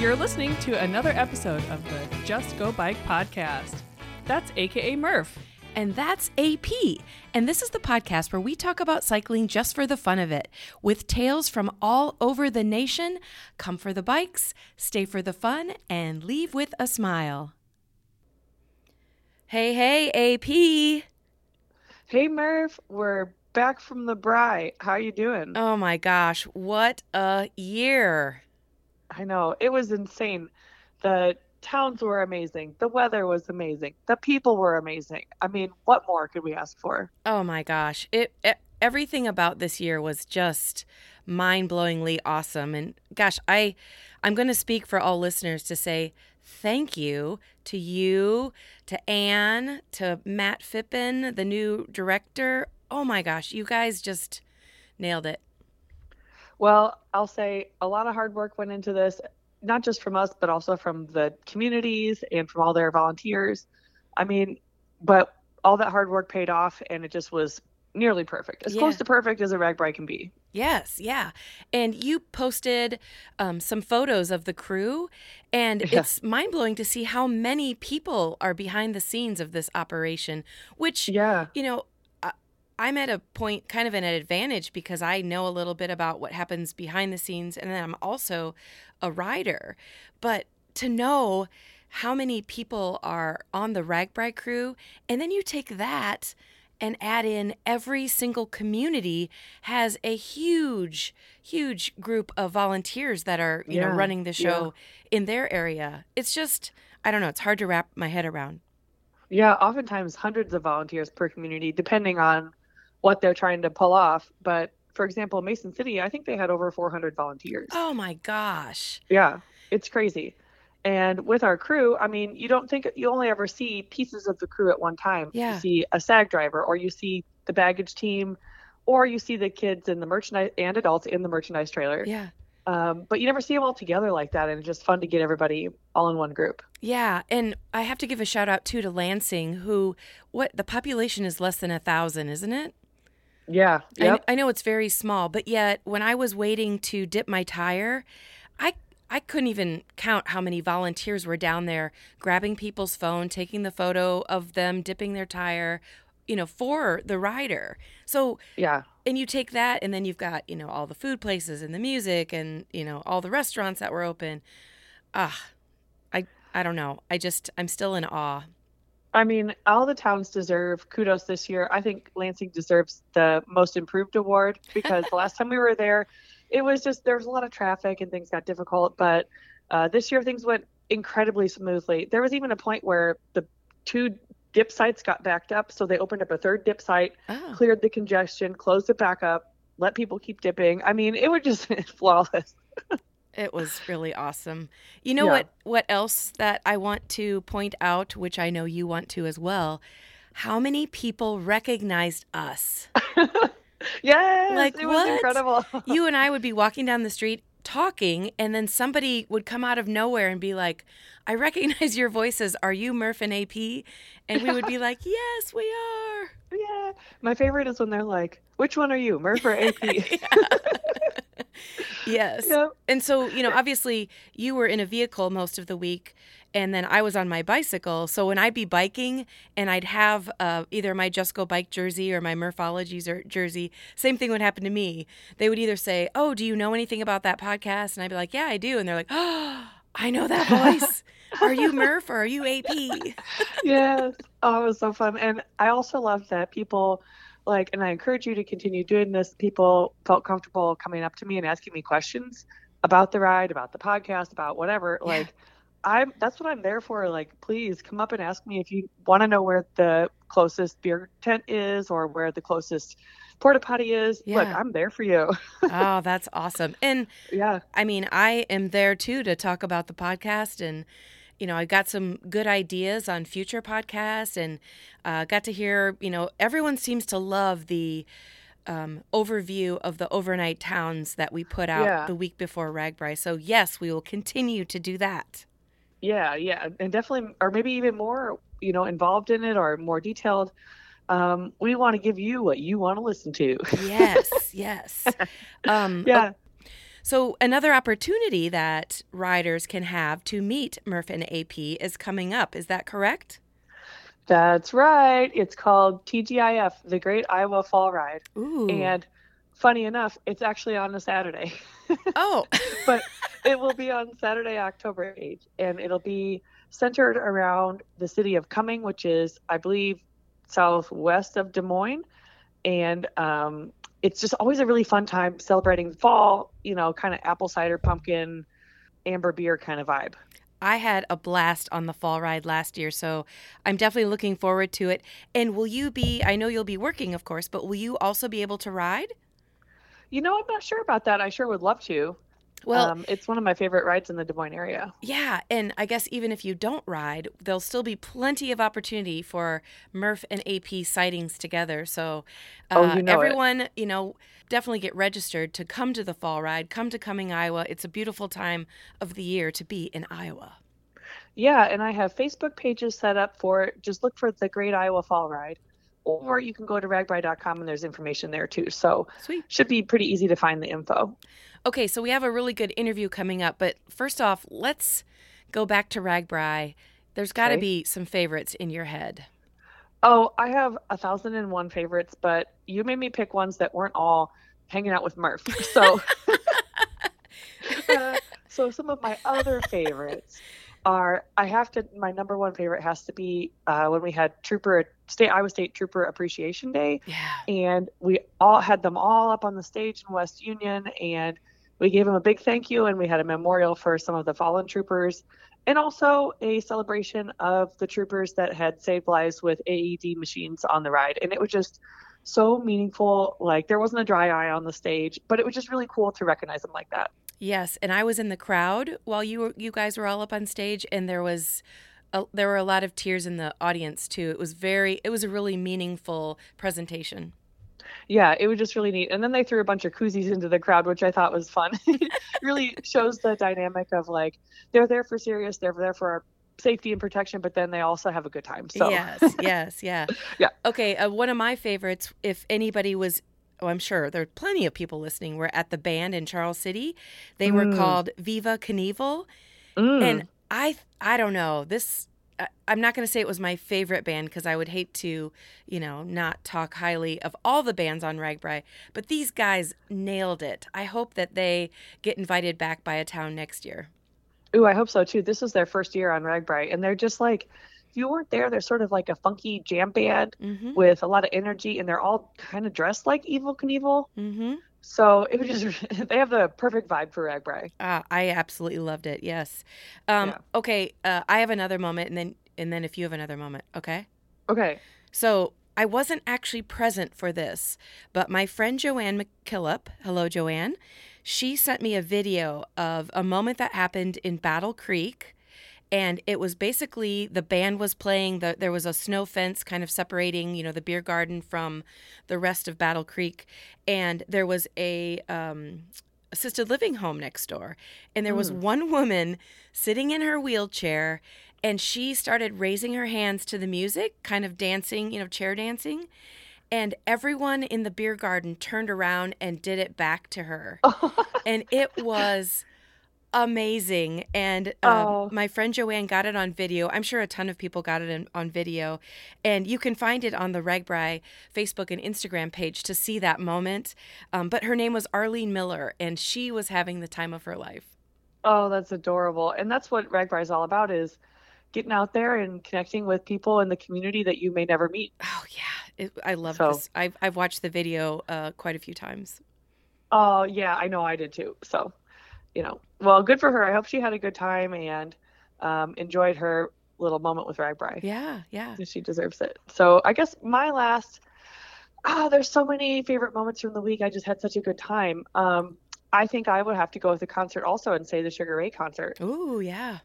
You're listening to another episode of the Just Go Bike podcast. That's AKA Murph. And that's AP. And this is the podcast where we talk about cycling just for the fun of it, with tales from all over the nation. Come for the bikes, stay for the fun, and leave with a smile. Hey, hey, AP. Hey Murph, we're back from the Bry. How you doing? Oh my gosh, what a year. I know it was insane. The towns were amazing. The weather was amazing. The people were amazing. I mean, what more could we ask for? Oh my gosh. It, it everything about this year was just mind-blowingly awesome and gosh, I I'm going to speak for all listeners to say thank you to you, to Anne, to Matt Phippen, the new director. Oh my gosh, you guys just nailed it. Well, I'll say a lot of hard work went into this not just from us, but also from the communities and from all their volunteers. I mean, but all that hard work paid off, and it just was nearly perfect, as Yeah. close to perfect as a RAGBRAI can be. Yes, yeah. And you posted um, some photos of the crew, and Yeah. it's mind blowing to see how many people are behind the scenes of this operation, which, Yeah, you know, I'm at a point kind of an advantage because I know a little bit about what happens behind the scenes, and then I'm also a rider. But to know how many people are on the RAGBRAI crew, and then you take that and add in every single community has a huge, huge group of volunteers that are, you know, running the yeah. show in their area. It's just, I don't know, it's hard to wrap my head around. yeah. Oftentimes, hundreds of volunteers per community, depending on what they're trying to pull off. But for example, Mason City, I think they had over 400 volunteers. Oh my gosh. Yeah, it's crazy. And with our crew, I mean, you don't think you only ever see pieces of the crew at one time. Yeah. You see a SAG driver, or you see the baggage team, or you see the kids in the merchandise and adults in the merchandise trailer. Yeah. Um, but you never see them all together like that, and it's just fun to get everybody all in one group. Yeah, and I have to give a shout out too to Lansing, who what the population is less than a thousand, isn't it? Yeah. I, I know it's very small, but yet when I was waiting to dip my tire, I I couldn't even count how many volunteers were down there grabbing people's phone, taking the photo of them dipping their tire, you know, for the rider. So yeah. and you take that and then you've got you know all the food places and the music and you know all the restaurants that were open ah i i don't know i just i'm still in awe I mean, all the towns deserve kudos this year. I think Lansing deserves the most improved award because the last time we were there, it was just there was a lot of traffic and things got difficult. But uh, this year, things went incredibly smoothly. There was even a point where the two dip sites got backed up, so they opened up a third dip site, oh cleared the congestion, closed it back up, let people keep dipping. I mean, it was just flawless. it was really awesome you know Yeah. what what else that i want to point out which i know you want to as well how many people recognized us yes, Like, it was what? incredible. you and i would be walking down the street talking and then somebody would come out of nowhere and be like i recognize your voices are you murph and ap and we would be like yes we are yeah, my favorite is when they're like, "Which one are you, Murph or AP?" yes. Yep. and so you know obviously you were in a vehicle most of the week and then i was on my bicycle. So when i'd be biking and i'd have uh, either my just go bike jersey or my murphologies jersey same thing would happen to me. They would either say oh do you know anything about that podcast? And i'd be like yeah i do. And they're like oh i know that voice. Are you murph or are you ap yes. Oh, it was so fun. And I also love that people like, and I encourage you to continue doing this. People felt comfortable coming up to me and asking me questions about the ride, about the podcast, about whatever. Yeah. Like, I'm that's what I'm there for. Like, please come up and ask me if you want to know where the closest beer tent is or where the closest porta potty is. Look, I'm there for you. oh that's awesome and yeah. I mean, I am there too to talk about the podcast and you know, I got some good ideas on future podcasts and uh, got to hear, you know, everyone seems to love the um, overview of the overnight towns that we put out Yeah. the week before RAGBRAI. So, yes, we will continue to do that. Yeah, yeah, and definitely, or maybe even more, you know, involved in it or more detailed. Um, we want to give you what you want to listen to. Yes, yes. Um, yeah, So, another opportunity that riders can have to meet Murph and AP is coming up. Is that correct? That's right. It's called TGIF, the Great Iowa Fall Ride. Ooh. And funny enough, it's actually on a Saturday. oh, but it will be on Saturday, October 8th, and it'll be centered around the city of Cumming, which is, I believe, southwest of Des Moines. And um, it's just always a really fun time celebrating fall, you know, kind of apple cider, pumpkin, amber beer kind of vibe. I had a blast on the fall ride last year, so I'm definitely looking forward to it. And will you be, I know you'll be working, of course, but will you also be able to ride? You know, I'm not sure about that. I sure would love to. Well, um, it's one of my favorite rides in the Des Moines area. Yeah, and I guess even if you don't ride, there'll still be plenty of opportunity for Murph and AP sightings together. So, uh, oh, you know everyone, it. you know, definitely get registered to come to the fall ride. Come to Cumming, Iowa. It's a beautiful time of the year to be in Iowa. Yeah, and I have Facebook pages set up for it. just look for the Great Iowa Fall Ride or you can go to ragbrai.com and there's information there too. So Sweet. should be pretty easy to find the info. Okay, so we have a really good interview coming up, but first off, let's go back to RAGBRAI. There's got to Okay. be some favorites in your head. Oh, I have a thousand and one favorites, but you made me pick ones that weren't all hanging out with Murph. So, uh, so some of my other favorites are I have to my number one favorite has to be uh, when we had Trooper State Iowa State Trooper Appreciation Day. Yeah. and we all had them all up on the stage in West Union, and we gave them a big thank you, and we had a memorial for some of the fallen troopers, and also a celebration of the troopers that had saved lives with AED machines on the ride, and it was just so meaningful. Like there wasn't a dry eye on the stage, but it was just really cool to recognize them like that. Yes, and I was in the crowd while you were, you guys were all up on stage, and there was a, there were a lot of tears in the audience too. It was very it was a really meaningful presentation. Yeah, it was just really neat. And then they threw a bunch of koozies into the crowd, which I thought was fun. really shows the dynamic of like they're there for serious, they're there for our safety and protection, but then they also have a good time. So Yes, yes, yeah. Yeah. Okay, uh, one of my favorites, if anybody was, oh, I'm sure there are plenty of people listening, were at the band in Charles City. They were Mm. called Viva Knievel. Mm. And I, I don't know, this, I- I'm not going to say it was my favorite band because I would hate to, you know, not talk highly of all the bands on RAGBRAI, but these guys nailed it. I hope that they get invited back by a town next year. Ooh, I hope so too. This is their first year on RAGBRAI, and they're just like, if you weren't there, they're sort of like a funky jam band Mm-hmm. with a lot of energy, and they're all kind of dressed like Evel Knievel. Mm-hmm. So it was just they have the perfect vibe for RAGBRAI. Ah, I absolutely loved it. Yes. Um, Yeah. Okay. Uh, I have another moment, and then and then if you have another moment, okay. Okay. So I wasn't actually present for this, but my friend Joanne McKillop, hello Joanne, she sent me a video of a moment that happened in Battle Creek. And it was basically the band was playing. The, there was a snow fence kind of separating, you know, the beer garden from the rest of Battle Creek, and there was a um, assisted living home next door. And there was one woman sitting in her wheelchair, and she started raising her hands to the music, kind of dancing, you know, chair dancing. And everyone in the beer garden turned around and did it back to her. and it was amazing. And um, Oh. my friend Joanne got it on video. I'm sure a ton of people got it in, on video. And you can find it on the RAGBRAI Facebook and Instagram page to see that moment. Um, but her name was Arlene Miller, and she was having the time of her life. Oh, that's adorable. And that's what RAGBRAI is all about is getting out there and connecting with people in the community that you may never meet. Oh, yeah. It, I love So- this. I've, I've watched the video uh, quite a few times. Oh, yeah, I know I did too. So, you know, well, good for her. I hope she had a good time and um, enjoyed her little moment with RAGBRAI. Yeah, yeah. She deserves it. So I guess my last, ah, there's so many favorite moments from the week. I just had such a good time. Um, I think I would have to go with the concert also and say the Sugar Ray concert. Ooh, yeah.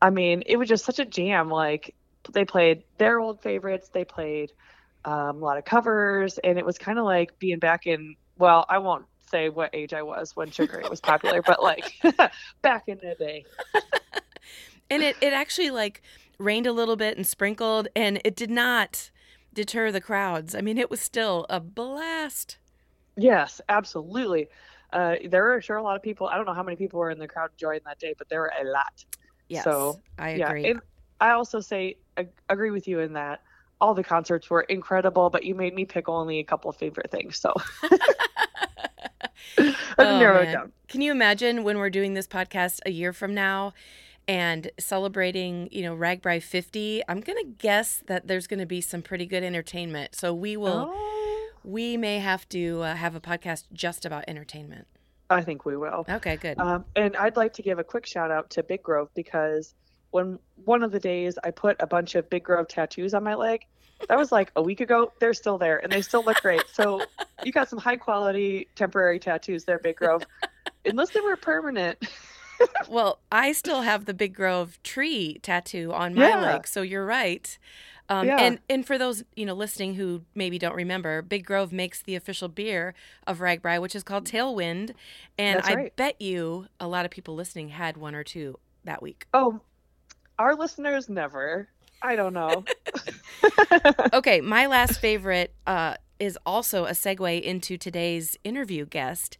I mean, it was just such a jam. Like they played their old favorites, they played um, a lot of covers, and it was kind of like being back in. Well, I won't say what age I was when Sugar was popular, but like back in the day. And it, it actually like rained a little bit and sprinkled, and it did not deter the crowds. I mean, it was still a blast. Yes, absolutely. uh, there were sure a lot of people. I don't know how many people were in the crowd enjoying that day, but there were a lot. Yes, So, I yeah, agree. and I also say ag- agree with you in that all the concerts were incredible, but you made me pick only a couple of favorite things. So I Oh, narrow it down. Can you imagine when we're doing this podcast a year from now and celebrating, you know, RAGBRAI 50? I'm going to guess that there's going to be some pretty good entertainment. So we will, Oh, we may have to uh, have a podcast just about entertainment. I think we will. Okay, good. Um, and I'd like to give a quick shout out to Big Grove because when one of the days I put a bunch of Big Grove tattoos on my leg, that was like a week ago. They're still there and they still look great. So you got some high quality temporary tattoos there, Big Grove. Unless they were permanent. Well, I still have the Big Grove tree tattoo on my Yeah. leg, so you're right. Um, Yeah. And and for those you know listening who maybe don't remember, Big Grove makes the official beer of RAGBRAI, which is called Tailwind, and I bet you a lot of people listening had one or two that week. Oh, our listeners never. I don't know. Okay, my last favorite uh, is also a segue into today's interview guest.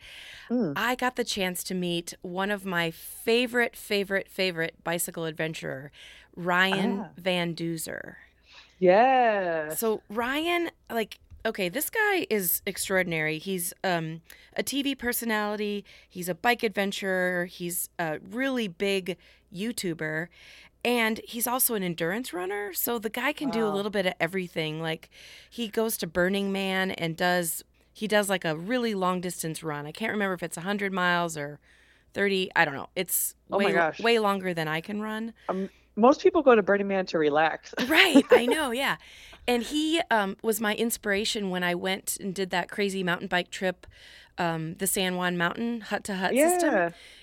Mm. I got the chance to meet one of my favorite, favorite, favorite bicycle adventurer, Ryan Ah. Van Duzer. Yeah. So Ryan, like, okay, this guy is extraordinary. He's um, a TV personality. He's a bike adventurer. He's a really big YouTuber, and he's also an endurance runner. So the guy can do a little bit of everything. Like, he goes to Burning Man and does he does like a really long distance run. I can't remember if it's hundred miles or thirty. I don't know. It's Oh my way gosh. way longer than I can run. Um, most people go to Burning Man to relax. Right, I know, yeah. And he um, was my inspiration when I went and did that crazy mountain bike trip, um, the San Juan Mountain hut to hut system.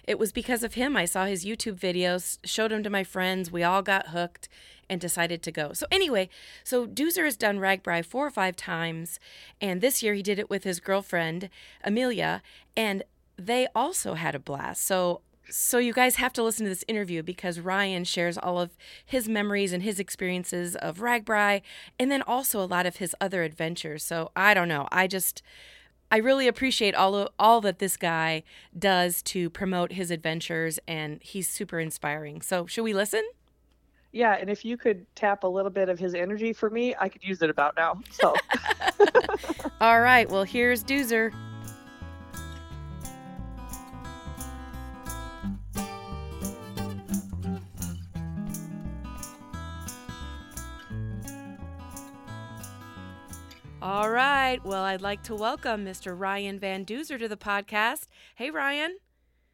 It was because of him. I saw his YouTube videos, showed them to my friends. We all got hooked and decided to go. So, anyway, so Doozer has done RAGBRAI four or five times. And this year he did it with his girlfriend, Amelia. And they also had a blast. So, so you guys have to listen to this interview because Ryan shares all of his memories and his experiences of RAGBRAI and then also a lot of his other adventures. So I don't know. I just I really appreciate all of, all that this guy does to promote his adventures and he's super inspiring. So should we listen? Yeah, and if you could tap a little bit of his energy for me, I could use it about now. So All right. Well, here's Doozer. All right. Well, I'd like to welcome Mr. Ryan Van Duzer to the podcast. Hey, Ryan.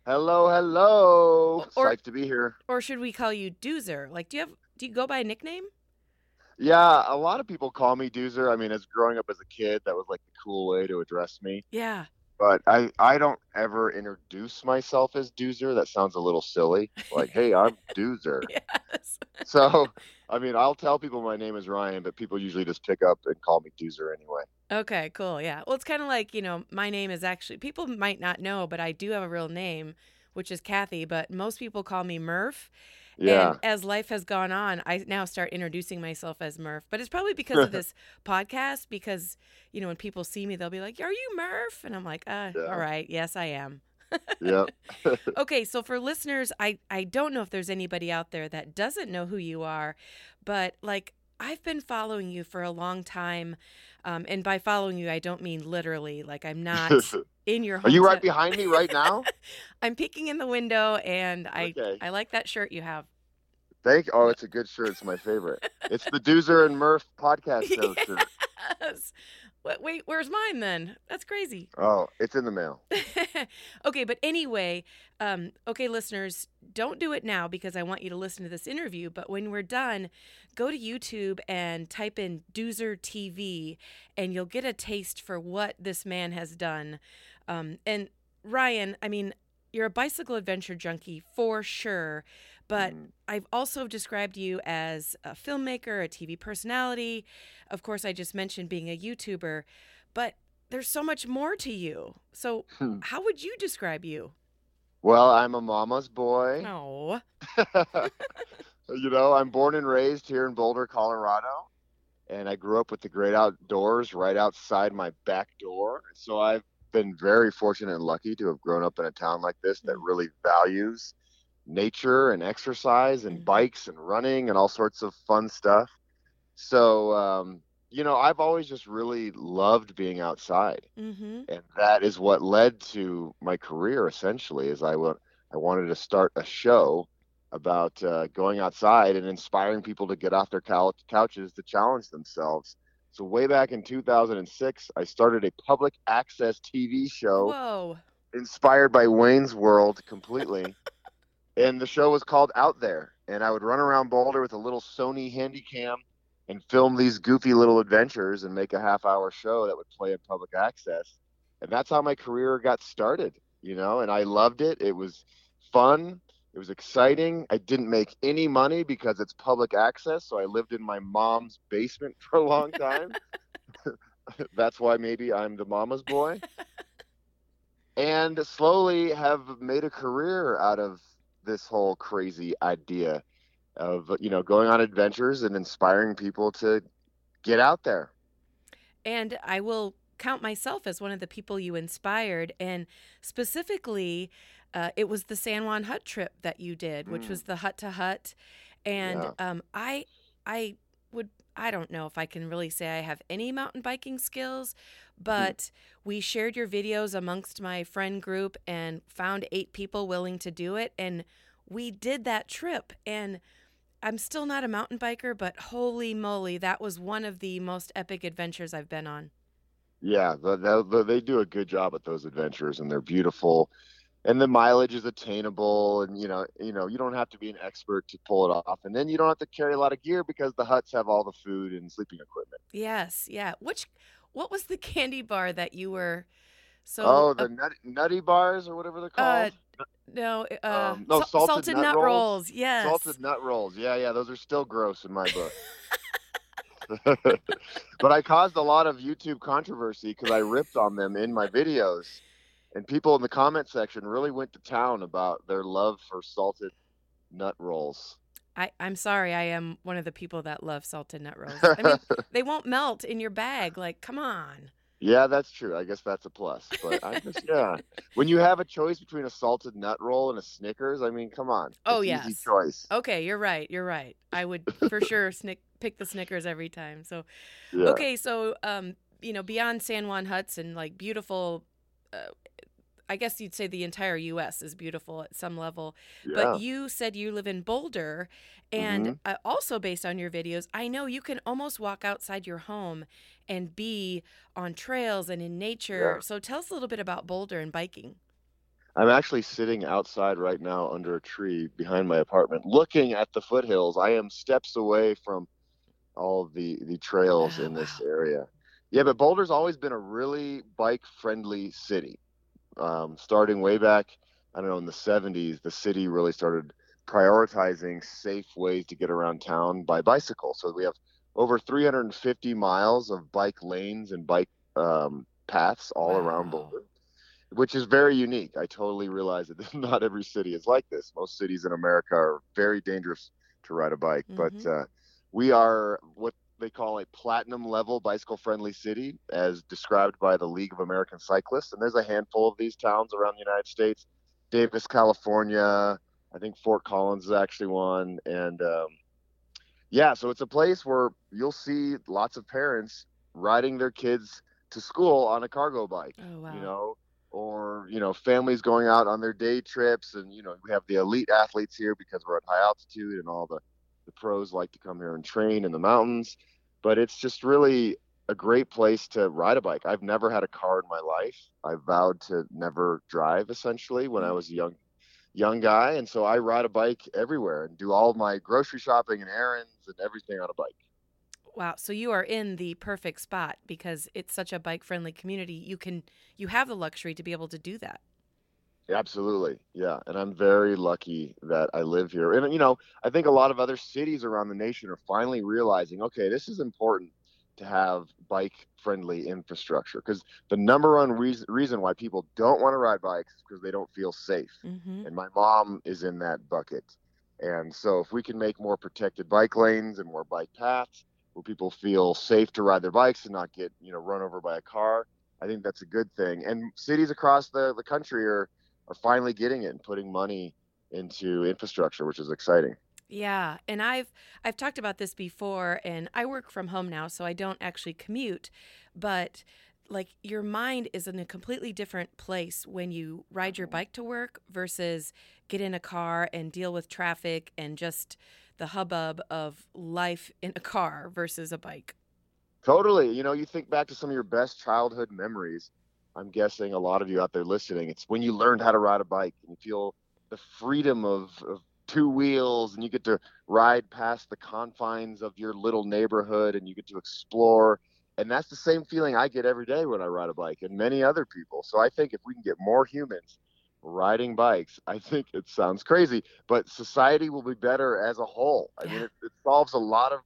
Hello, hello. Or- Psyched to be here. Or should we call you Doozer? Like, do you have do you go by a nickname? Yeah, a lot of people call me Doozer. I mean, as growing up as a kid, that was like the cool way to address me. Yeah. But I, I don't ever introduce myself as Doozer. That sounds a little silly. Like, hey, I'm Doozer. Yes. So, I mean, I'll tell people my name is Ryan, but people usually just pick up and call me Doozer anyway. Okay, cool. Yeah. Well, it's kind of like, you know, my name is actually, people might not know, but I do have a real name, which is Kathy, but most people call me Murph. Yeah. And as life has gone on, I now start introducing myself as Murph. But it's probably because of this podcast, because, you know, when people see me, they'll be like, Are you Murph? And I'm like, uh, Yeah. All right. Yes, I am. yep. okay, so for listeners, I I don't know if there's anybody out there that doesn't know who you are, but like I've been following you for a long time, um, and by following you, I don't mean literally. Like I'm not in your. Are you right behind me right now? I'm peeking in the window, and I Okay. I like that shirt you have. Thank. You. Oh, it's a good shirt. It's my favorite. It's the Doozer and Murph podcast show shirt. Wait, wait, where's mine then? That's crazy. Oh, it's in the mail. okay, but anyway, um, okay, listeners, don't do it now because I want you to listen to this interview. But when we're done, go to YouTube and type in Doozer TV, and you'll get a taste for what this man has done. Um, and Ryan, I mean, you're a bicycle adventure junkie for sure, but Mhm. I've also described you as a filmmaker, a TV personality. Of course, I just mentioned being a YouTuber, but there's so much more to you. So, Hmm. how would you describe you? Well, I'm a mama's boy. No. you know, I'm born and raised here in Boulder, Colorado, and I grew up with the great outdoors right outside my back door. So I've been very fortunate and lucky to have grown up in a town like this that Mm. really values nature and exercise and Mhm. bikes and running and all sorts of fun stuff. So, um, you know, I've always just really loved being outside Mm-hmm. and that is what led to my career essentially is I wa- I wanted to start a show about uh, going outside and inspiring people to get off their cou- couches to challenge themselves. So way back in 2006, I started a public access TV show Whoa. inspired by Wayne's World completely. and the show was called Out There. And I would run around Boulder with a little Sony Handycam and film these goofy little adventures and make a half hour show that would play in public access. And that's how my career got started, you know, and I loved it. It was fun. It was exciting. I didn't make any money because it's public access. So I lived in my mom's basement for a long time. that's why maybe I'm the mama's boy and slowly have made a career out of this whole crazy idea of you know going on adventures and inspiring people to get out there And I will count myself as one of the people you inspired. And specifically, uh, it was the San Juan Hut trip that you did, which Mm. was the hut to hut. And Yeah. um, I, I would, I don't know if I can really say I have any mountain biking skills, mm-hmm. but we shared your videos amongst my friend group and found eight people willing to do it. And we did that trip. And I'm still not a mountain biker, but holy moly, that was one of the most epic adventures I've been on. yeah the, the, the, they do a good job at those adventures and they're beautiful and the mileage is attainable and you know you know you don't have to be an expert to pull it off and then you don't have to carry a lot of gear because the huts have all the food and sleeping equipment Yes, yeah. Which, what was the candy bar that you were? So, oh uh, the nut, nutty bars or whatever they're called no, uh, um, no, sal- salted nut, nut rolls. rolls. Yes. Salted nut rolls. Yeah, yeah, those are still gross in my book. but I caused a lot of YouTube controversy because I ripped on them in my videos. And people in the comment section really went to town about their love for salted nut rolls. I, I'm sorry, I am one of the people that love salted nut rolls. I mean, they won't melt in your bag. Like, come on. yeah, that's true. I guess that's a plus. But I just, yeah. When you have a choice between a salted nut roll and a Snickers, I mean, come on. Oh, It's Easy choice. Okay, you're right. You're right. I would for sure snick pick the Snickers every time. So, Yeah. Okay, so um, you know, beyond San Juan Huts and like beautiful, uh, I guess you'd say the entire U.S. is beautiful at some level. yeah. But you said you live in Boulder, and Mhm. uh, also based on your videos, I know you can almost walk outside your home and be on trails and in nature. Yeah. So tell us a little bit about Boulder and biking. I'm actually sitting outside right now under a tree behind my apartment, looking at the foothills. I am steps away from all the the trails Oh, in this wow. area. Yeah, but Boulder's always been a really bike friendly city. Um, starting way back, I don't know, in the 70s, the city really started prioritizing safe ways to get around town by bicycle. So we have over 350 miles of bike lanes and bike um, paths all around Boulder which is very unique. I totally realize that not every city is like this. Most cities in America are very dangerous to ride a bike, Mhm. but uh, we are what they call a platinum level bicycle friendly city, as described by the League of American Cyclists. And there's a handful of these towns around the United States. Davis, California. I think Fort Collins is actually one. And um, yeah, so it's a place where you'll see lots of parents riding their kids to school on a cargo bike Oh wow! you know, or you know, families going out on their day trips, and you know, we have the elite athletes here because we're at high altitude, and all the the pros like to come here and train in the mountains. But it's just really a great place to ride a bike. I've never had a car in my life. I vowed to never drive essentially when I mm. was a young young guy, and so I ride a bike everywhere and do all my grocery shopping and errands and everything on a bike. Wow. So you are in the perfect spot because it's such a bike friendly community. You can you have the luxury to be able to do that. Absolutely. Yeah. And I'm very lucky that I live here. And, you know, I think a lot of other cities around the nation are finally realizing okay, this is important to have bike friendly infrastructure because the number one reason, reason why people don't want to ride bikes is because they don't feel safe. Mm-hmm. And my mom is in that bucket. And so if we can make more protected bike lanes and more bike paths where people feel safe to ride their bikes and not get, you know, run over by a car, I think that's a good thing. And cities across the, the country are are finally getting it and putting money into infrastructure, which is exciting. Yeah, and I've I've talked about this before and I work from home now so I don't actually commute, but like your mind is in a completely different place when you ride your mm-hmm. bike to work versus get in a car and deal with traffic and just the hubbub of life in a car versus a bike. Totally. You know, you think back to some of your best childhood memories. I'm guessing a lot of you out there listening, it's when you learned how to ride a bike and you feel the freedom of, of two wheels and you get to ride past the confines of your little neighborhood and you get to explore. And that's the same feeling I get every day when I ride a bike and many other people. So I think if we can get more humans riding bikes, I think it sounds crazy, but society will be better as a whole. I mean, it, it solves a lot of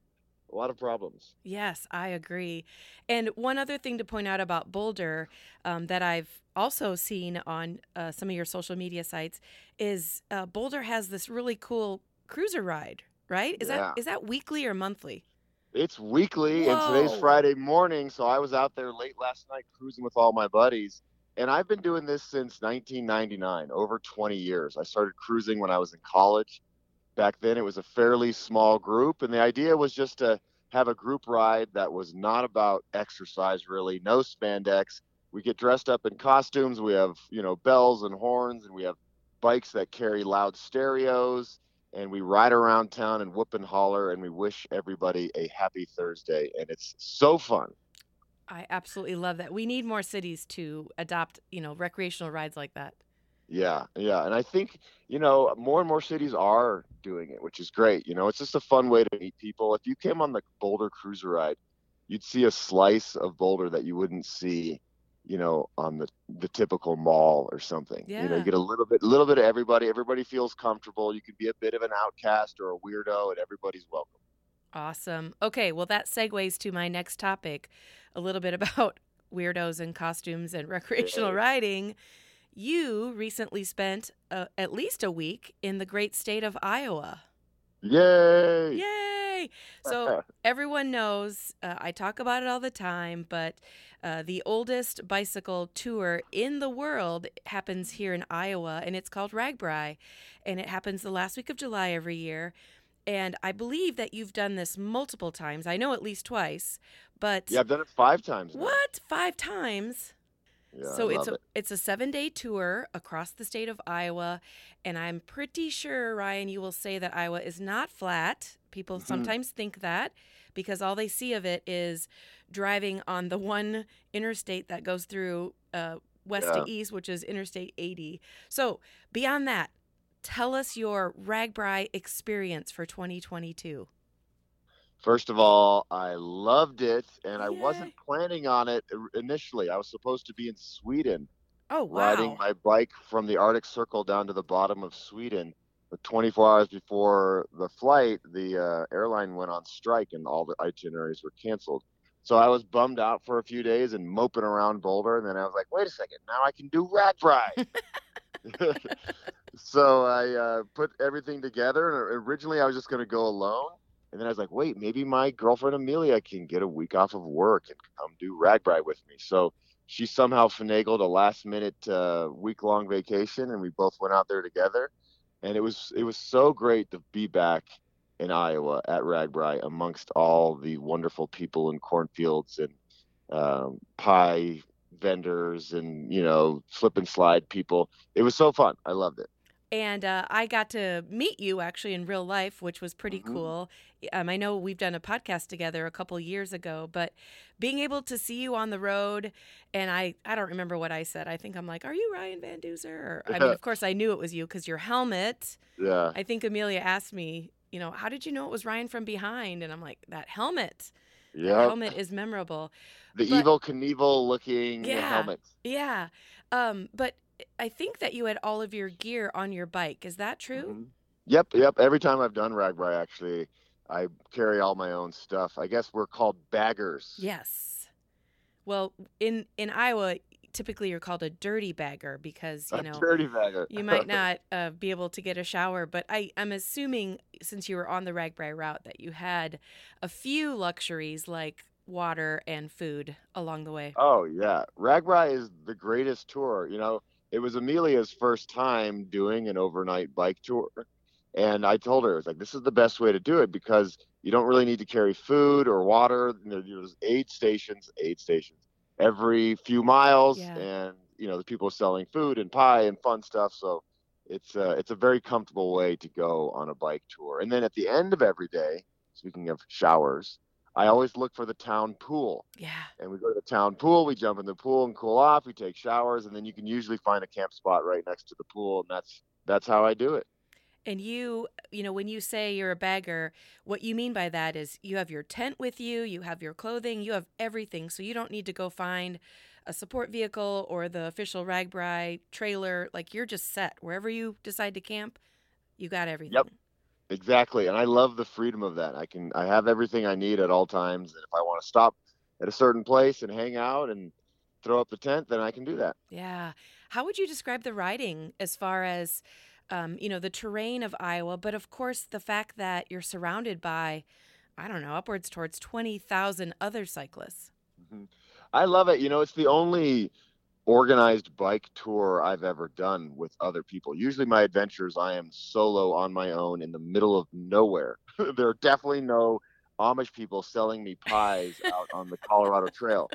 a lot of problems. Yes, I agree. And one other thing to point out about Boulder um, that I've also seen on uh, some of your social media sites is uh, Boulder has this really cool cruiser ride, right? Is Yeah. that is that weekly or monthly? It's weekly, and today's Friday morning, so I was out there late last night cruising with all my buddies. And I've been doing this since 1999, over 20 years. I started cruising when I was in college. Back then, it was a fairly small group, and the idea was just to have a group ride that was not about exercise, really, no spandex. We get dressed up in costumes. We have, you know, bells and horns, and we have bikes that carry loud stereos and we ride around town and whoop and holler and we wish everybody a happy Thursday and it's so fun. I absolutely love that. We need more cities to adopt, you know, recreational rides like that. Yeah, yeah. And I think, you know, more and more cities are doing it, which is great. You know, it's just a fun way to meet people. If you came on the Boulder cruiser ride, you'd see a slice of Boulder that you wouldn't see, you know, on the the typical mall or something. Yeah. You know, you get a little bit little bit of everybody. Everybody feels comfortable. You can be a bit of an outcast or a weirdo and everybody's welcome. Awesome. Okay, well, that segues to my next topic a little bit about weirdos and costumes and recreational Yay. riding. You recently spent uh, at least a week in the great state of Iowa. Yay! Yay! So, everyone knows uh, I talk about it all the time, but uh, the oldest bicycle tour in the world happens here in Iowa, and it's called RAGBRAI. And it happens the last week of July every year. And I believe that you've done this multiple times. I know at least twice, but Yeah, I've done it five times. now. what? Five times? Yeah, so it's a it. it's a seven day tour across the state of Iowa, and I'm pretty sure Ryan, you will say that Iowa is not flat. People Mhm. sometimes think that because all they see of it is driving on the one interstate that goes through uh, west Yeah. to east, which is Interstate 80. So beyond that, tell us your RAGBRAI experience for 2022. First of all, I loved it, and I Yay. wasn't planning on it initially. I was supposed to be in Sweden, Oh wow! riding my bike from the Arctic Circle down to the bottom of Sweden. But 24 hours before the flight, the uh, airline went on strike, and all the itineraries were canceled. So I was bummed out for a few days and moping around Boulder, and then I was like, "Wait a second, now I can do RAGBRAI." so I uh, put everything together, and originally I was just going to go alone. And then I was like, wait, maybe my girlfriend Amelia can get a week off of work and come do RAGBRAI with me. So she somehow finagled a last minute uh, week long vacation, and we both went out there together. And it was it was so great to be back in Iowa at RAGBRAI amongst all the wonderful people in cornfields and um, pie vendors and you know slip and slide people. It was so fun. I loved it. And uh, I got to meet you actually in real life, which was pretty Mhm. cool. Um, I know we've done a podcast together a couple years ago, but being able to see you on the road, and I, I don't remember what I said. I think I'm like, "Are you Ryan Van Duzer?" Or, I mean, of course, I knew it was you because your helmet. Yeah. I think Amelia asked me, you know, how did you know it was Ryan from behind? And I'm like, that helmet. Yeah. helmet is memorable. The But- Evel Knievel looking Yeah. helmet. Yeah. Um, but I think that you had all of your gear on your bike. Is that true? Mhm. Yep, yep. Every time I've done RAGBRAI, actually, I carry all my own stuff. I guess we're called baggers. Yes. Well, in in Iowa, typically you're called a dirty bagger because you A know dirty bagger. you might not uh, be able to get a shower. But I I'm assuming since you were on the RAGBRAI route that you had a few luxuries like water and food along the way. Oh yeah, RAGBRAI is the greatest tour. You know, it was Amelia's first time doing an overnight bike tour, and I told her, "It's like this is the best way to do it because you don't really need to carry food or water. There's aid stations, aid stations every few miles, Yeah. and you know the people selling food and pie and fun stuff. So it's uh, it's a very comfortable way to go on a bike tour. And then at the end of every day, speaking of showers, I always look for the town pool Yeah. and we go to the town pool. We jump in the pool and cool off. We take showers, and then you can usually find a camp spot right next to the pool, and that's that's how I do it. And you, you know, when you say you're a bagger, what you mean by that is you have your tent with you, you have your clothing, you have everything. So you don't need to go find a support vehicle or the official RAGBRAI trailer. Like you're just set. Wherever you decide to camp, you got everything. Exactly, and I love the freedom of that. I can I have everything I need at all times, and if I want to stop at a certain place and hang out and throw up the tent, then I can do that. Yeah. How would you describe the riding as far as, um, you know, the terrain of Iowa, but of course the fact that you're surrounded by, I don't know, upwards towards 20,000 other cyclists? Mhm. I love it. You know, it's the only organized bike tour I've ever done with other people. Usually, my adventures, I am solo on my own in the middle of nowhere. there are definitely no Amish people selling me pies out on the Colorado Trail.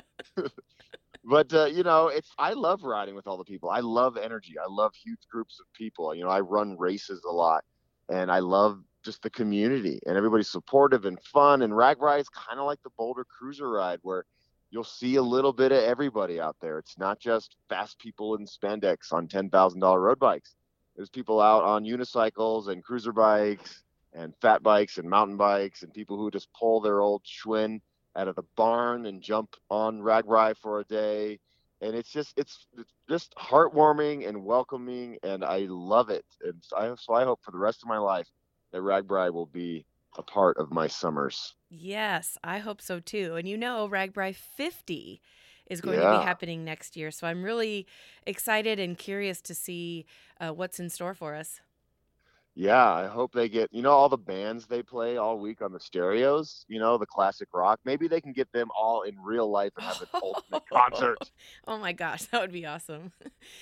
but uh, you know, it's I love riding with all the people. I love energy. I love huge groups of people. You know, I run races a lot, and I love just the community and everybody's supportive and fun. And RAGBRAI is kind of like the Boulder Cruiser ride where you'll see a little bit of everybody out there. It's not just fast people in spandex on ten thousand dollar road bikes. There's people out on unicycles and cruiser bikes and fat bikes and mountain bikes and people who just pull their old Schwinn out of the barn and jump on RAGBRAI for a day. And it's just it's, just heartwarming and welcoming, and I love it. And so I, so I hope for the rest of my life that RAGBRAI will be a part of my summers. Yes, I hope so too. And you know, RAGBRAI 50 is going to be happening next year. So I'm really excited and curious to see uh, what's in store for us. Yeah, I hope they get, you know, all the bands they play all week on the stereos, you know, the classic rock. Maybe they can get them all in real life and have an ultimate concert. Oh my gosh, that would be awesome.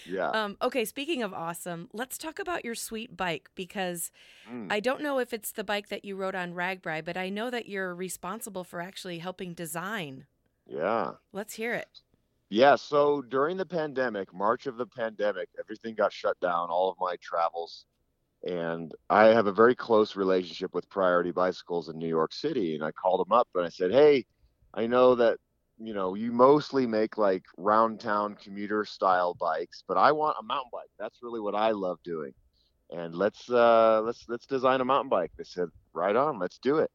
Yeah. Um, okay, speaking of awesome, let's talk about your sweet bike because Mm. I don't know if it's the bike that you rode on RAGBRAI, but I know that you're responsible for actually helping design. Yeah. Let's hear it. Yeah. So during the pandemic, March of the pandemic, everything got shut down, all of my travels. And I have a very close relationship with Priority Bicycles in New York City. And I called them up and I said, Hey, I know that, you know, you mostly make like round town commuter style bikes, but I want a mountain bike. That's really what I love doing. And let's uh let's let's design a mountain bike. They said, Right on, let's do it.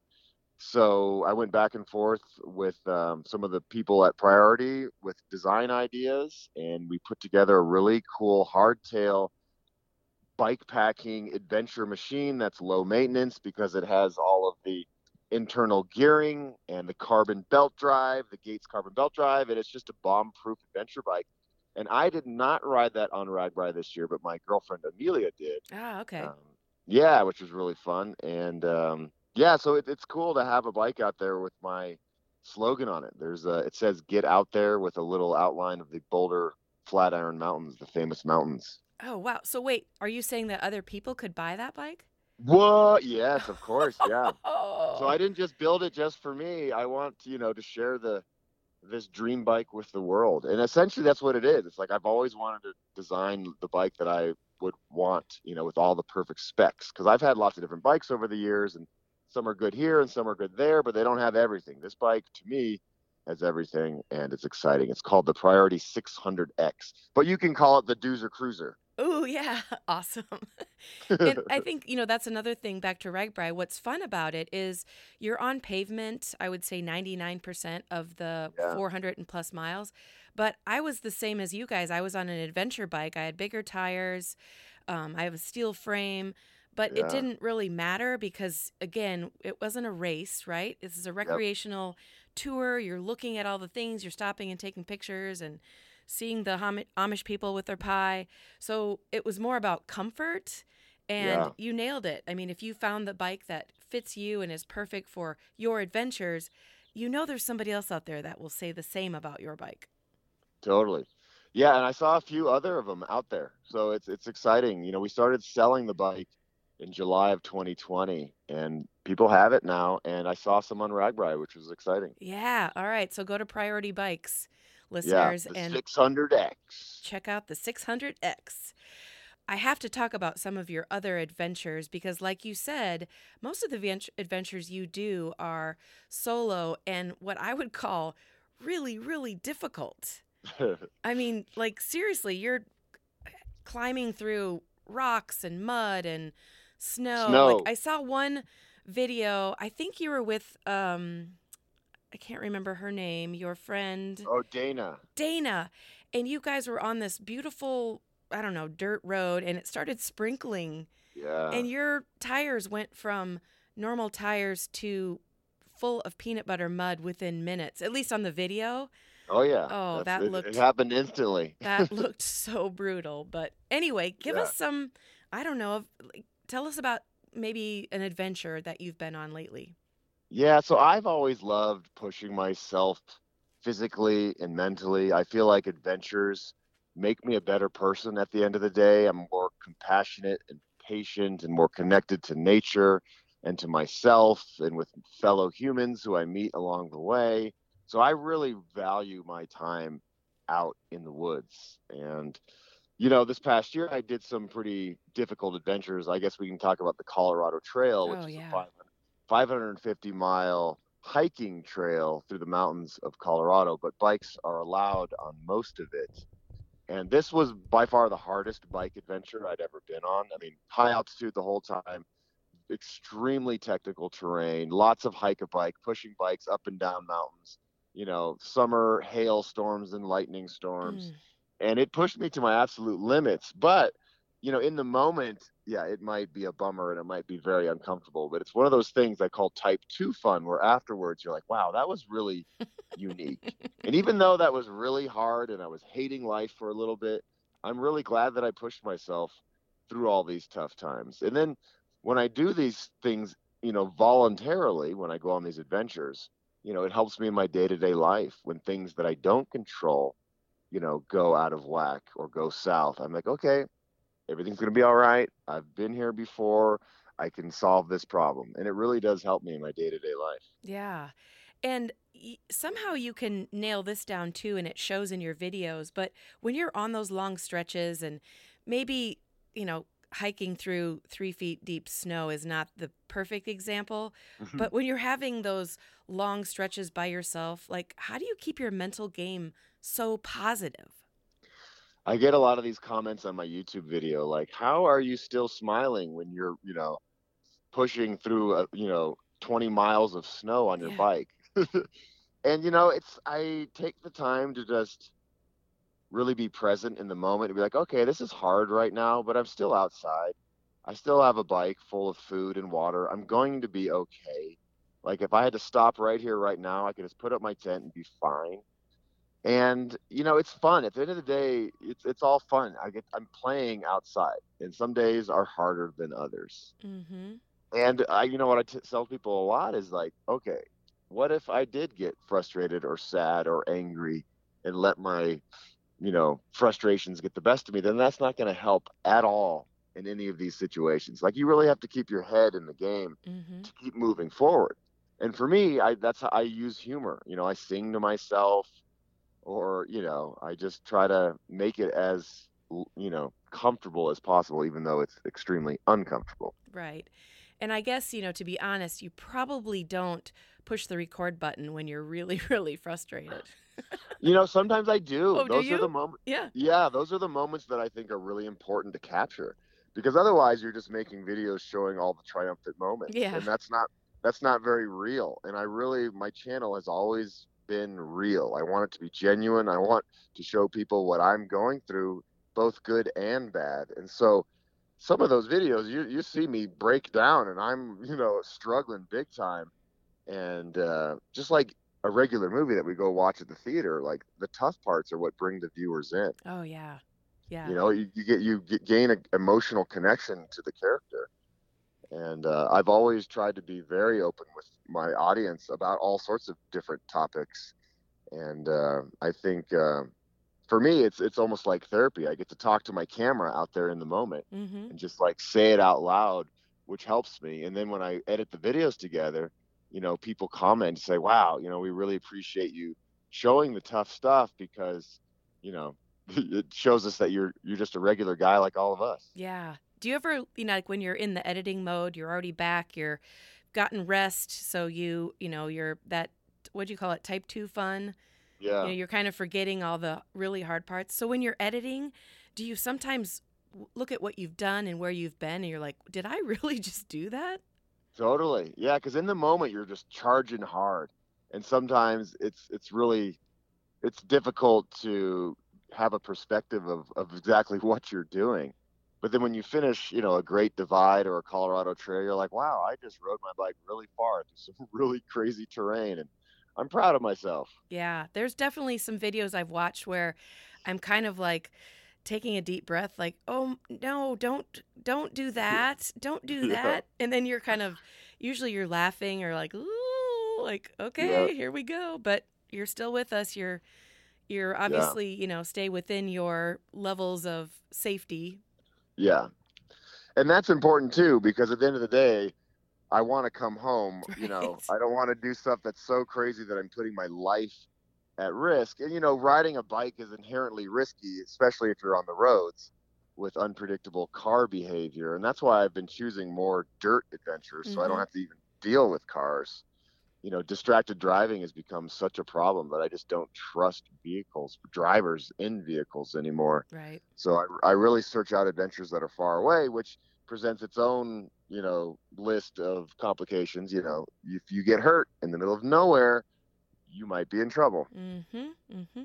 So I went back and forth with um, some of the people at Priority with design ideas, and we put together a really cool hardtail bike packing adventure machine that's low maintenance because it has all of the internal gearing and the carbon belt drive, the Gates carbon belt drive, and it's just a bomb-proof adventure bike. And I did not ride that on RAGBRAI this year, but my girlfriend Amelia did. Ah, okay. Um, yeah, which was really fun. And um, yeah, so it, it's cool to have a bike out there with my slogan on it. There's a, it says "Get out there" with a little outline of the Boulder Flatiron Mountains, the famous mountains. Oh, wow. So wait, are you saying that other people could buy that bike? What? Yes, of course. Yeah. Oh. So I oh. didn't just build it just for me. I want you know to share the this dream bike with the world, and essentially that's what it is. It's like I've always wanted to design the bike that I would want, you know, with all the perfect specs. Because I've had lots of different bikes over the years, and some are good here and some are good there, but they don't have everything. This bike, to me, has everything, and it's exciting. It's called the Priority 600X, but you can call it the Doozer Cruiser. Oh, yeah. Awesome. and I think, you know, that's another thing back to RAGBRAI. What's fun about it is you're on pavement, I would say 99% of the Yeah. 400 and plus miles. But I was the same as you guys. I was on an adventure bike. I had bigger tires. Um, I have a steel frame, but Yeah. it didn't really matter because, again, it wasn't a race, right? This is a recreational tour. You're looking at all the things, you're stopping and taking pictures and seeing the Ham- Amish people with their pie. So it was more about comfort. And Yeah. you nailed it. I mean, if you found the bike that fits you and is perfect for your adventures, you know there's somebody else out there that will say the same about your bike. Totally. Yeah, and I saw a few other of them out there. So it's it's exciting. You know, we started selling the bike in July of 2020 and people have it now and I saw some on RAGBRAI, which was exciting. Yeah. All right. So go to Priority Bikes, listeners, the and 600X. check out the 600X. I have to talk about some of your other adventures because, like you said, most of the vent- adventures you do are solo and what I would call really, really difficult. I mean, like, seriously, you're climbing through rocks and mud and snow. Snow. Like, I saw one video, I think you were with, um, I can't remember her name, your friend. oh, Dana. Dana, and you guys were on this beautiful, I don't know, dirt road, and it started sprinkling, Yeah. and your tires went from normal tires to full of peanut butter mud within minutes, at least on the video. oh yeah. Oh, That's- that it, looked- it happened instantly. That looked so brutal. But anyway, give Yeah. us some, I don't know, tell us about maybe an adventure that you've been on lately. Yeah, so I've always loved pushing myself physically and mentally. I feel like adventures make me a better person at the end of the day. I'm more compassionate and patient and more connected to nature and to myself and with fellow humans who I meet along the way. So I really value my time out in the woods. And, you know, this past year I did some pretty difficult adventures. I guess we can talk about the Colorado Trail, which Oh, is yeah. a 500 550 mile hiking trail through the mountains of Colorado, but bikes are allowed on most of it. And this was by far the hardest bike adventure I'd ever been on. I mean, high altitude the whole time, extremely technical terrain, lots of hike a bike, pushing bikes up and down mountains, you know, summer hailstorms and lightning storms Mm. and it pushed me to my absolute limits. But you know, in the moment, yeah, it might be a bummer and it might be very uncomfortable. But it's one of those things I call type two fun, where afterwards you're like, wow, that was really unique. and even though that was really hard and I was hating life for a little bit, I'm really glad that I pushed myself through all these tough times. And then when I do these things, you know, voluntarily, when I go on these adventures, you know, it helps me in my day to day life when things that I don't control you know, go out of whack or go south. I'm like, okay, everything's going to be all right. I've been here before. I can solve this problem. And it really does help me in my day to day life. Yeah. And y- somehow you can nail this down too, and it shows in your videos. But when you're on those long stretches and maybe, you know, hiking through three feet deep snow is not the perfect example, mm-hmm. but when you're having those long stretches by yourself, like how do you keep your mental game so positive? I get a lot of these comments on my YouTube video like, how are you still smiling when you're, you know, pushing through, a, you know, 20 miles of snow on your Yeah. bike? and, you know, it's, I take the time to just really be present in the moment and be like, okay, this is hard right now, but I'm still outside. I still have a bike full of food and water. I'm going to be okay. Like if I had to stop right here, right now, I could just put up my tent and be fine. And you know, it's fun. At the end of the day, it's it's all fun. I get I'm playing outside, and some days are harder than others. Mm-hmm. And I, you know, what I t- tell people a lot is like, okay, what if I did get frustrated or sad or angry and let my, you know, frustrations get the best of me? Then that's not going to help at all in any of these situations. Like you really have to keep your head in the game Mm-hmm. to keep moving forward. And for me, I that's how I use humor. You know, I sing to myself, or you know, I just try to make it as you know comfortable as possible, even though it's extremely uncomfortable. Right. And I guess, you know, to be honest, you probably don't push the record button when you're really, really frustrated. You know, sometimes I do. Oh, do those are the moments. Yeah. Yeah, those are the moments that I think are really important to capture, because otherwise you're just making videos showing all the triumphant moments, Yeah. and that's not that's not very real. And I really, my channel has always been real. I want it to be genuine. I want to show people what I'm going through, both good and bad. And so, some of those videos, you you see me break down, and I'm you know struggling big time, and uh, just like a regular movie that we go watch at the theater, like the tough parts are what bring the viewers in. Oh, yeah. Yeah. You know, you, you get you get, gain an emotional connection to the character, And uh, I've always tried to be very open with my audience about all sorts of different topics. And uh, I think uh, for me, it's it's almost like therapy. I get to talk to my camera out there in the moment Mm-hmm. and just like say it out loud, which helps me. And then when I edit the videos together, you know, people comment and say, "Wow, you know, we really appreciate you showing the tough stuff because, you know, it shows us that you're you're just a regular guy like all of us." Yeah. Do you ever, you know, like when you're in the editing mode, you're already back, you're gotten rest, so you, you know, you're that what do you call it, type two fun? Yeah. You know, you're kind of forgetting all the really hard parts. So when you're editing, do you sometimes look at what you've done and where you've been and you're like, did I really just do that? Totally. Yeah, because in the moment you're just charging hard, and sometimes it's it's really it's difficult to have a perspective of of exactly what you're doing. But then when you finish, you know, a Great Divide or a Colorado Trail, you're like, wow, I just rode my bike really far through some really crazy terrain, and I'm proud of myself. Yeah, there's definitely some videos I've watched where I'm kind of like taking a deep breath like, "Oh, no, don't don't do that. Don't do Yeah. that." And then you're kind of usually you're laughing or like, "Ooh, like, okay, here we go." But you're still with us. You're you're obviously, you know, stay within your levels of safety. Yeah. And that's important too, because at the end of the day, I want to come home. You know, I don't want to do stuff that's so crazy that I'm putting my life at risk. And, you know, riding a bike is inherently risky, especially if you're on the roads with unpredictable car behavior. And that's why I've been choosing more dirt adventures so I don't Mhm. have to even deal with cars. You know, distracted driving has become such a problem that I just don't trust vehicles, drivers in vehicles anymore. Right. So I, I really search out adventures that are far away, which presents its own, you know, list of complications. You know, if you get hurt in the middle of nowhere, you might be in trouble. Mm-hmm. Mm-hmm.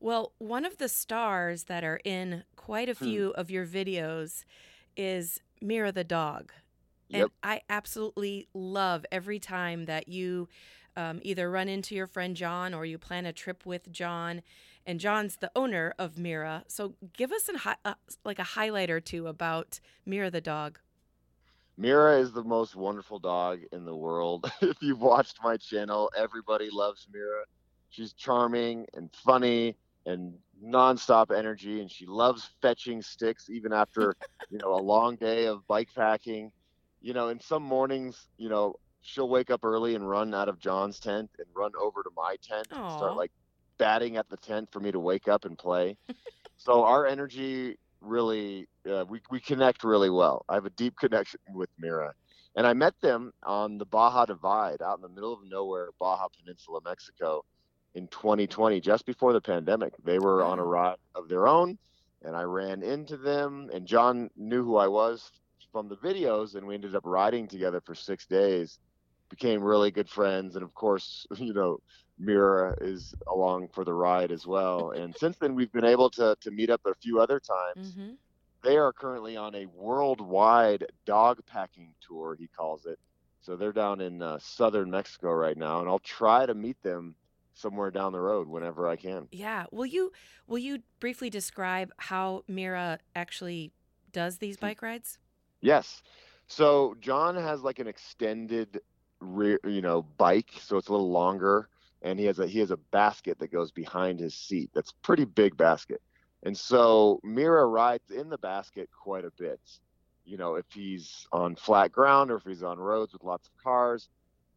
Well, one of the stars that are in quite a Hmm. few of your videos is Mira the dog. And I absolutely love every time that you um, either run into your friend John or you plan a trip with John. And John's the owner of Mira. So give us an hi- uh, like a highlight or two about Mira the dog. Mira is the most wonderful dog in the world. if you've watched my channel, everybody loves Mira. She's charming and funny and nonstop energy, and she loves fetching sticks even after you know a long day of bike packing. You know, in some mornings, you know, she'll wake up early and run out of John's tent and run over to my tent and start like batting at the tent for me to wake up and play. so our energy really uh, we, we connect really well. I have a deep connection with Mira. And I met them on the Baja Divide out in the middle of nowhere, Baja Peninsula, Mexico in 2020, just before the pandemic. They were on a ride of their own, and I ran into them. And John knew who I was from the videos, and we ended up riding together for six days, became really good friends. And of course, you know, Mira is along for the ride as well. And since then, we've been able to, to meet up a few other times Mm-hmm. they are currently on a worldwide dog packing tour he calls it so they're down in uh, southern mexico right now and i'll try to meet them somewhere down the road whenever i can Yeah. Will you will you briefly describe how Mira actually does these bike rides? Yes. So john has like an extended rear you know bike so it's a little longer and he has a he has a basket that goes behind his seat that's pretty big basket. And so mira rides in the basket quite a bit you know if he's on flat ground or if he's on roads with lots of cars.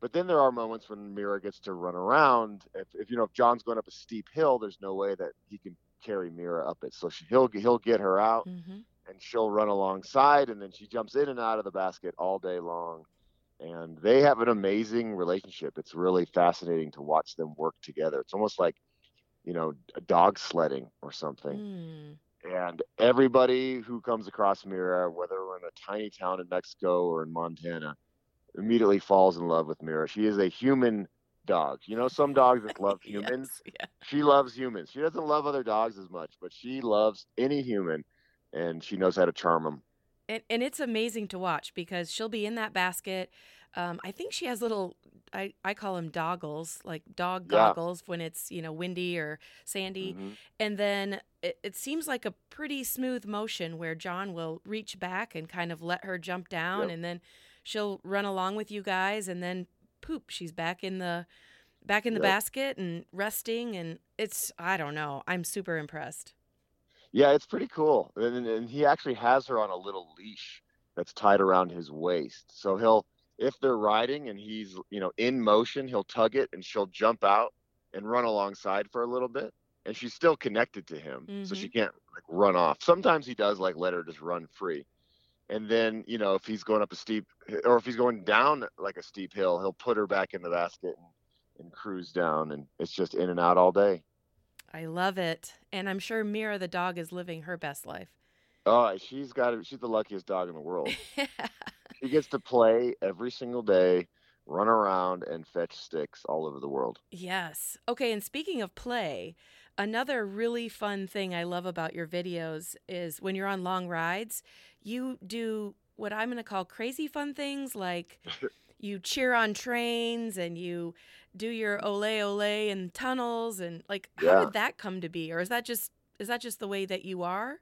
But then there are moments when mira gets to run around. If, if you know if john's going up a steep hill there's no way that he can carry mira up it. So she, he'll he'll get her out. Mm-hmm. And she'll run alongside and then she jumps in and out of the basket all day long. And they have an amazing relationship. It's really fascinating to watch them work together. It's almost like you know a dog sledding or something. Mm. and everybody who comes across mira whether we're in a tiny town in mexico or in montana immediately falls in love with mira. She is a human dog. You know some dogs just love humans. Yes, yeah. she loves humans. She doesn't love other dogs as much but she loves any human and she knows how to charm them And and it's amazing to watch because she'll be in that basket. Um, I think she has little I, I call them doggles, like dog Yeah. goggles when it's, you know, windy or sandy. Mhm. And then it, it seems like a pretty smooth motion where John will reach back and kind of let her jump down Yep. and then she'll run along with you guys and then poop, she's back in the back in the Yep. basket and resting and it's I don't know. I'm super impressed. Yeah, it's pretty cool. And, and- he actually has her on a little leash that's tied around his waist. So he'll, if they're riding and he's, you know, in motion, he'll tug it and she'll jump out and run alongside for a little bit. And she's still connected to him. So she mm-hmm. can't like run off. Sometimes he does like let her just run free. And then, you know, if he's going up a steep or if he's going down like a steep hill, he'll put her back in the basket and, and cruise down. And it's just in and out all day. I love it. And I'm sure Mira the dog is living her best life. Oh, she's got it. She's the luckiest dog in the world. She gets to play every single day, run around and fetch sticks all over the world. Yes. Okay, and speaking of play, another really fun thing I love about your videos is when you're on long rides, you do what I'm going to call crazy fun things like you cheer on trains and you do your ole ole in tunnels and like how Yeah. did that come to be or is that just is that just the way that you are?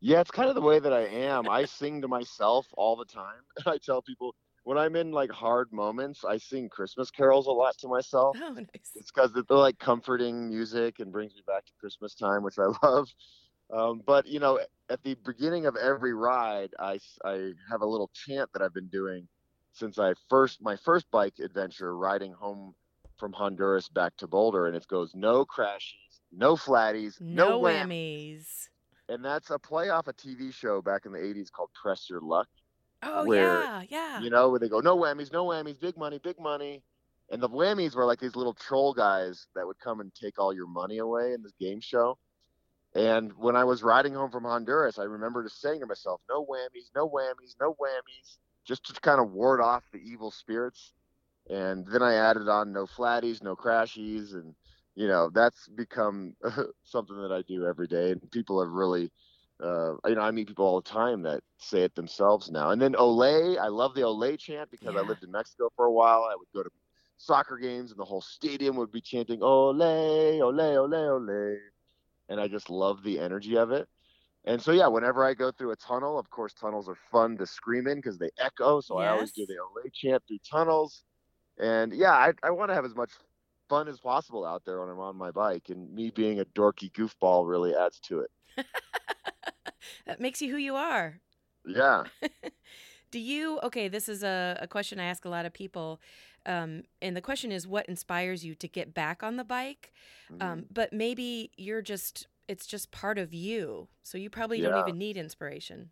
Yeah, it's kind of the way that I am. I sing to myself all the time. And I tell people when I'm in like hard moments, I sing Christmas carols a lot to myself. Oh, nice. It's because they're like comforting music and brings me back to Christmas time, which I love. Um, but you know, at the beginning of every ride, I, I have a little chant that I've been doing since I first my first bike adventure, riding home from Honduras back to Boulder, and it goes no crashes, no flatties, no, No whammies. whammies. And that's a play off a TV show back in the '80s called Press Your Luck. Oh Where, yeah, yeah. You know, where they go no whammies, no whammies, big money, big money. And the whammies were like these little troll guys that would come and take all your money away in this game show. And when I was riding home from Honduras, I remember just saying to myself, no whammies, no whammies, no whammies, just to kind of ward off the evil spirits. And then I added on no flatties, no crashies. And, you know, that's become something that I do every day. And people have really, uh, you know, I meet people all the time that say it themselves now. And then Olé, I love the Olé chant because I lived in Mexico for a while. I would go to soccer games and the whole stadium would be chanting Olé, Olé, Olé, Olé. And I just love the energy of it. And so, yeah, whenever I go through a tunnel, of course, tunnels are fun to scream in because they echo. So I always do the Olé chant through tunnels. And yeah, I, I want to have as much fun as possible out there when I'm on my bike. And me being a dorky goofball really adds to it. that makes you who you are. Yeah. Do you, okay, this is a, a question I ask a lot of people. Um, and the question is, what inspires you to get back on the bike? Mhm. Um, but maybe you're just, it's just part of you. So you probably don't even need inspiration.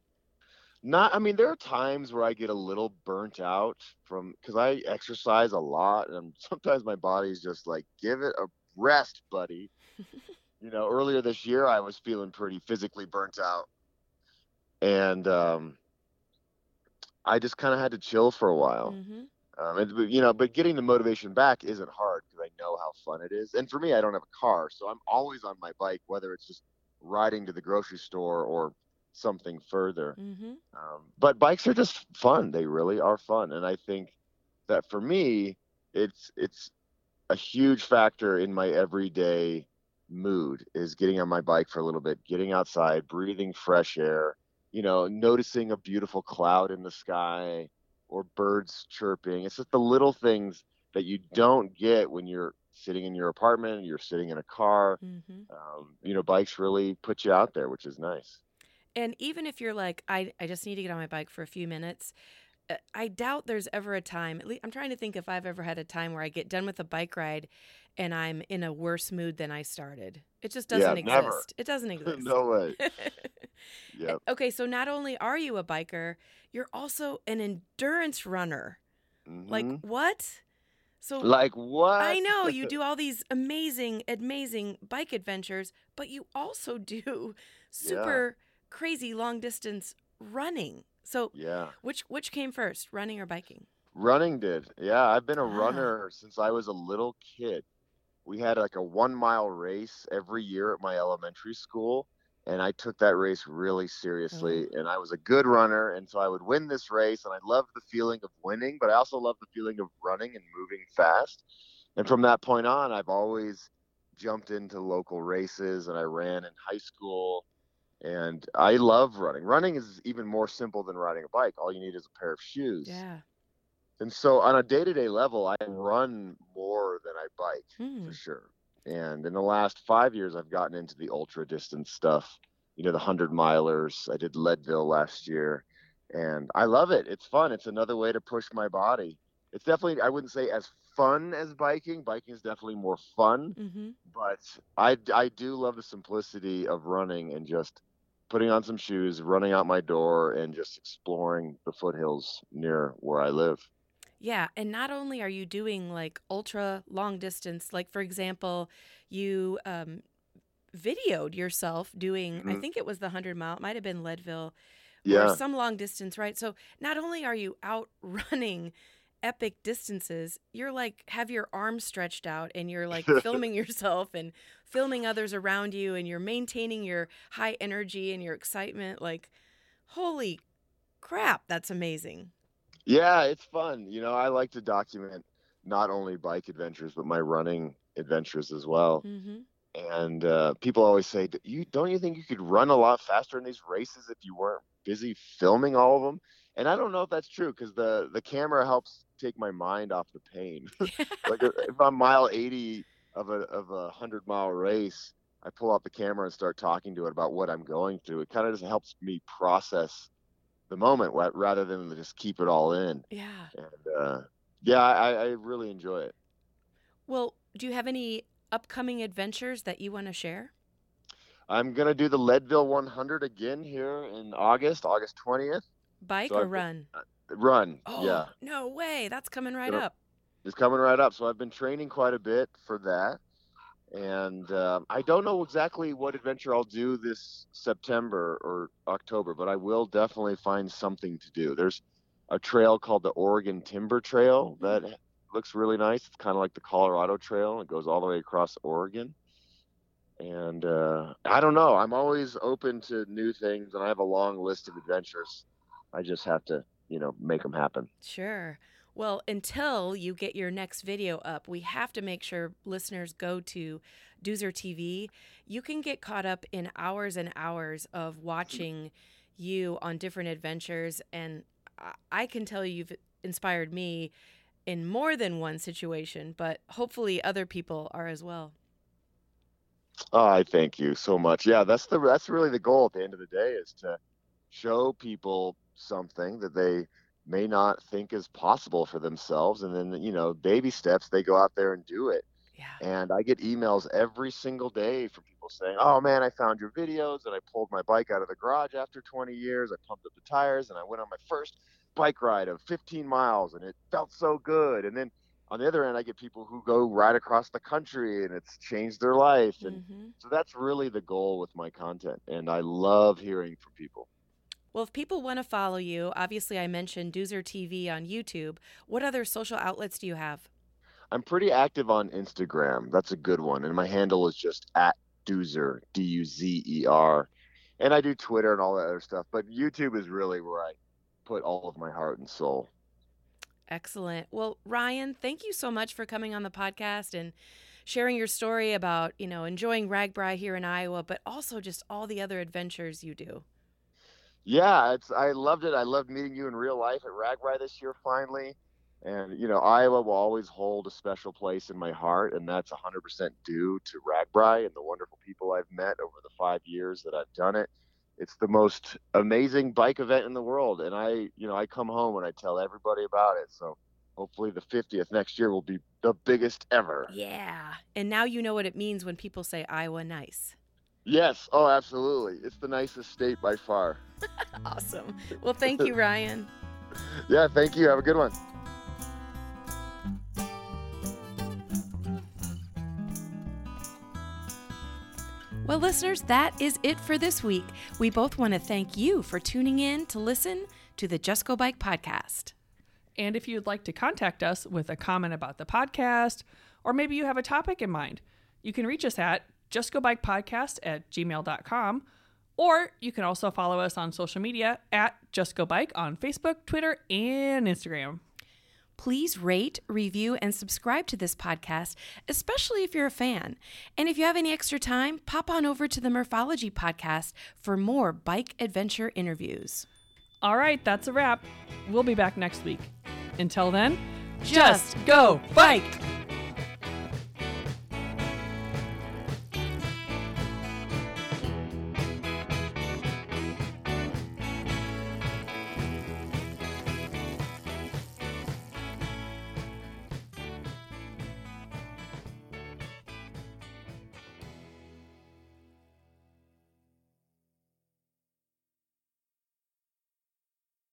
Not, I mean, there are times where I get a little burnt out from because I exercise a lot, and sometimes my body's just like, give it a rest, buddy. you know, earlier this year, I was feeling pretty physically burnt out, and um, I just kind of had to chill for a while. hmm Um, and, you know, but getting the motivation back isn't hard because I know how fun it is. And for me, I don't have a car, so I'm always on my bike, whether it's just riding to the grocery store or something further. hmm Um, but bikes are just fun. They really are fun, and I think that for me, it's it's a huge factor in my everyday mood is getting on my bike for a little bit, getting outside, breathing fresh air, you know, noticing a beautiful cloud in the sky or birds chirping. It's just the little things that you don't get when you're sitting in your apartment, you're sitting in a car. hmm Um, you know, bikes really put you out there, which is nice. And even if you're like, I, I just need to get on my bike for a few minutes, uh, I doubt there's ever a time. At least I'm trying to think if I've ever had a time where I get done with a bike ride and I'm in a worse mood than I started. It just doesn't exist. never. It doesn't exist. no way. Okay, so not only are you a biker, you're also an endurance runner. Like Mhm. what? So Like what? I know you do all these amazing, amazing bike adventures, but you also do super crazy long distance running. So Yeah. which which came first, running or biking? Running did. Yeah, I've been a Ah. runner since I was a little kid. We had like a one mile race every year at my elementary school. And I took that race really seriously. Oh. And I was a good runner. And so I would win this race. And I loved the feeling of winning, but I also loved the feeling of running and moving fast. And from that point on, I've always jumped into local races and I ran in high school. And I love running. Running is even more simple than riding a bike. All you need is a pair of shoes. Yeah. And so on a day to day level, I run more than I bike Hmm. for sure. And in the last five years, I've gotten into the ultra distance stuff. You know, the hundred milers. I did Leadville last year, and I love it. It's fun. It's another way to push my body. It's definitely I wouldn't say as fun as biking. Biking is definitely more fun, Mm-hmm. but I I do love the simplicity of running and just putting on some shoes, running out my door, and just exploring the foothills near where I live. Yeah, and not only are you doing like ultra long distance, like for example, you um, videoed yourself doing, I Mhm. think it was the 100 mile, it might have been Leadville, Yeah. or some long distance, right? So not only are you out running epic distances, you're like have your arms stretched out and you're like filming yourself and filming others around you and you're maintaining your high energy and your excitement. Like, holy crap, that's amazing. Yeah, it's fun. You know, I like to document not only bike adventures but my running adventures as well. hmm And uh, people always say, "You don't you think you could run a lot faster in these races if you weren't busy filming all of them?" And I don't know if that's true because the the camera helps take my mind off the pain. like if if I'm mile 80 of a of a hundred mile race, I pull out the camera and start talking to it about what I'm going through. It kind of just helps me process the moment rather than just keep it all in. Yeah. And uh, yeah, I, I really enjoy it. Well, do you have any upcoming adventures that you want to share? I'm gonna do the Leadville 100 again here in August, August 20th. Bike So or I've been- run? Run, Oh, yeah, no way. That's coming right Gonna- up. it's coming right up. So I've been training quite a bit for that, and um, I don't know exactly what adventure I'll do this September or October, but I will definitely find something to do. There's a trail called the Oregon Timber Trail that looks really nice. It's kind of like the Colorado Trail. It goes all the way across Oregon. And uh, I don't know. I'm always open to new things, and I have a long list of adventures. I just have to, you know, make them happen. Sure. Well, until you get your next video up, we have to make sure listeners go to Duzer TV. You can get caught up in hours and hours of watching you on different adventures. And I- can tell you you've inspired me in more than one situation, but hopefully other people are as well. Oh, I thank you so much. Yeah, that's the that's really the goal at the end of the day is to show people something that they may not think is possible for themselves and then you know baby steps they go out there and do it. Yeah. and i get emails every single day from people saying oh man i found your videos and i pulled my bike out of the garage after 20 years. I pumped up the tires and i went on my first bike ride of 15 miles and it felt so good. And then on the other end i get people who go right across the country and it's changed their life. And hmm so that's really the goal with my content and i love hearing from people Well, if people want to follow you, obviously I mentioned Duzer TV on YouTube. What other social outlets do you have? i'm pretty active on instagram that's a good one and my handle is just at duzer d-u-z-e-r and i do twitter and all that other stuff but youtube is really where i put all of my heart and soul Excellent. Well, Ryan, thank you so much for coming on the podcast and sharing your story about, you know, enjoying RAGBRAI here in Iowa, but also just all the other adventures you do. Yeah it's i loved it i loved meeting you in real life at RAGBRAI this year finally and you know iowa will always hold a special place in my heart and that's 100% due to RAGBRAI and the wonderful people i've met over the five years that i've done it it's the most amazing bike event in the world and i you know i come home and i tell everybody about it so hopefully the 50th next year will be the biggest ever Yeah. And now you know what it means when people say Iowa nice. Yes oh absolutely it's the nicest state by far Awesome. Well, thank you, Ryan. yeah thank you have a good one Well, listeners, that is it for this week. We both want to thank you for tuning in to listen to the Just Go Bike podcast. And if you'd like to contact us with a comment about the podcast, or maybe you have a topic in mind, you can reach us at justgobikepodcast at gmail.com, or you can also follow us on social media at justgobike on Facebook, Twitter, and Instagram. Please rate, review, and subscribe to this podcast, especially if you're a fan. And if you have any extra time, pop on over to the Morphology podcast for more bike adventure interviews. All right, that's a wrap. We'll be back next week. Until then, just go bike!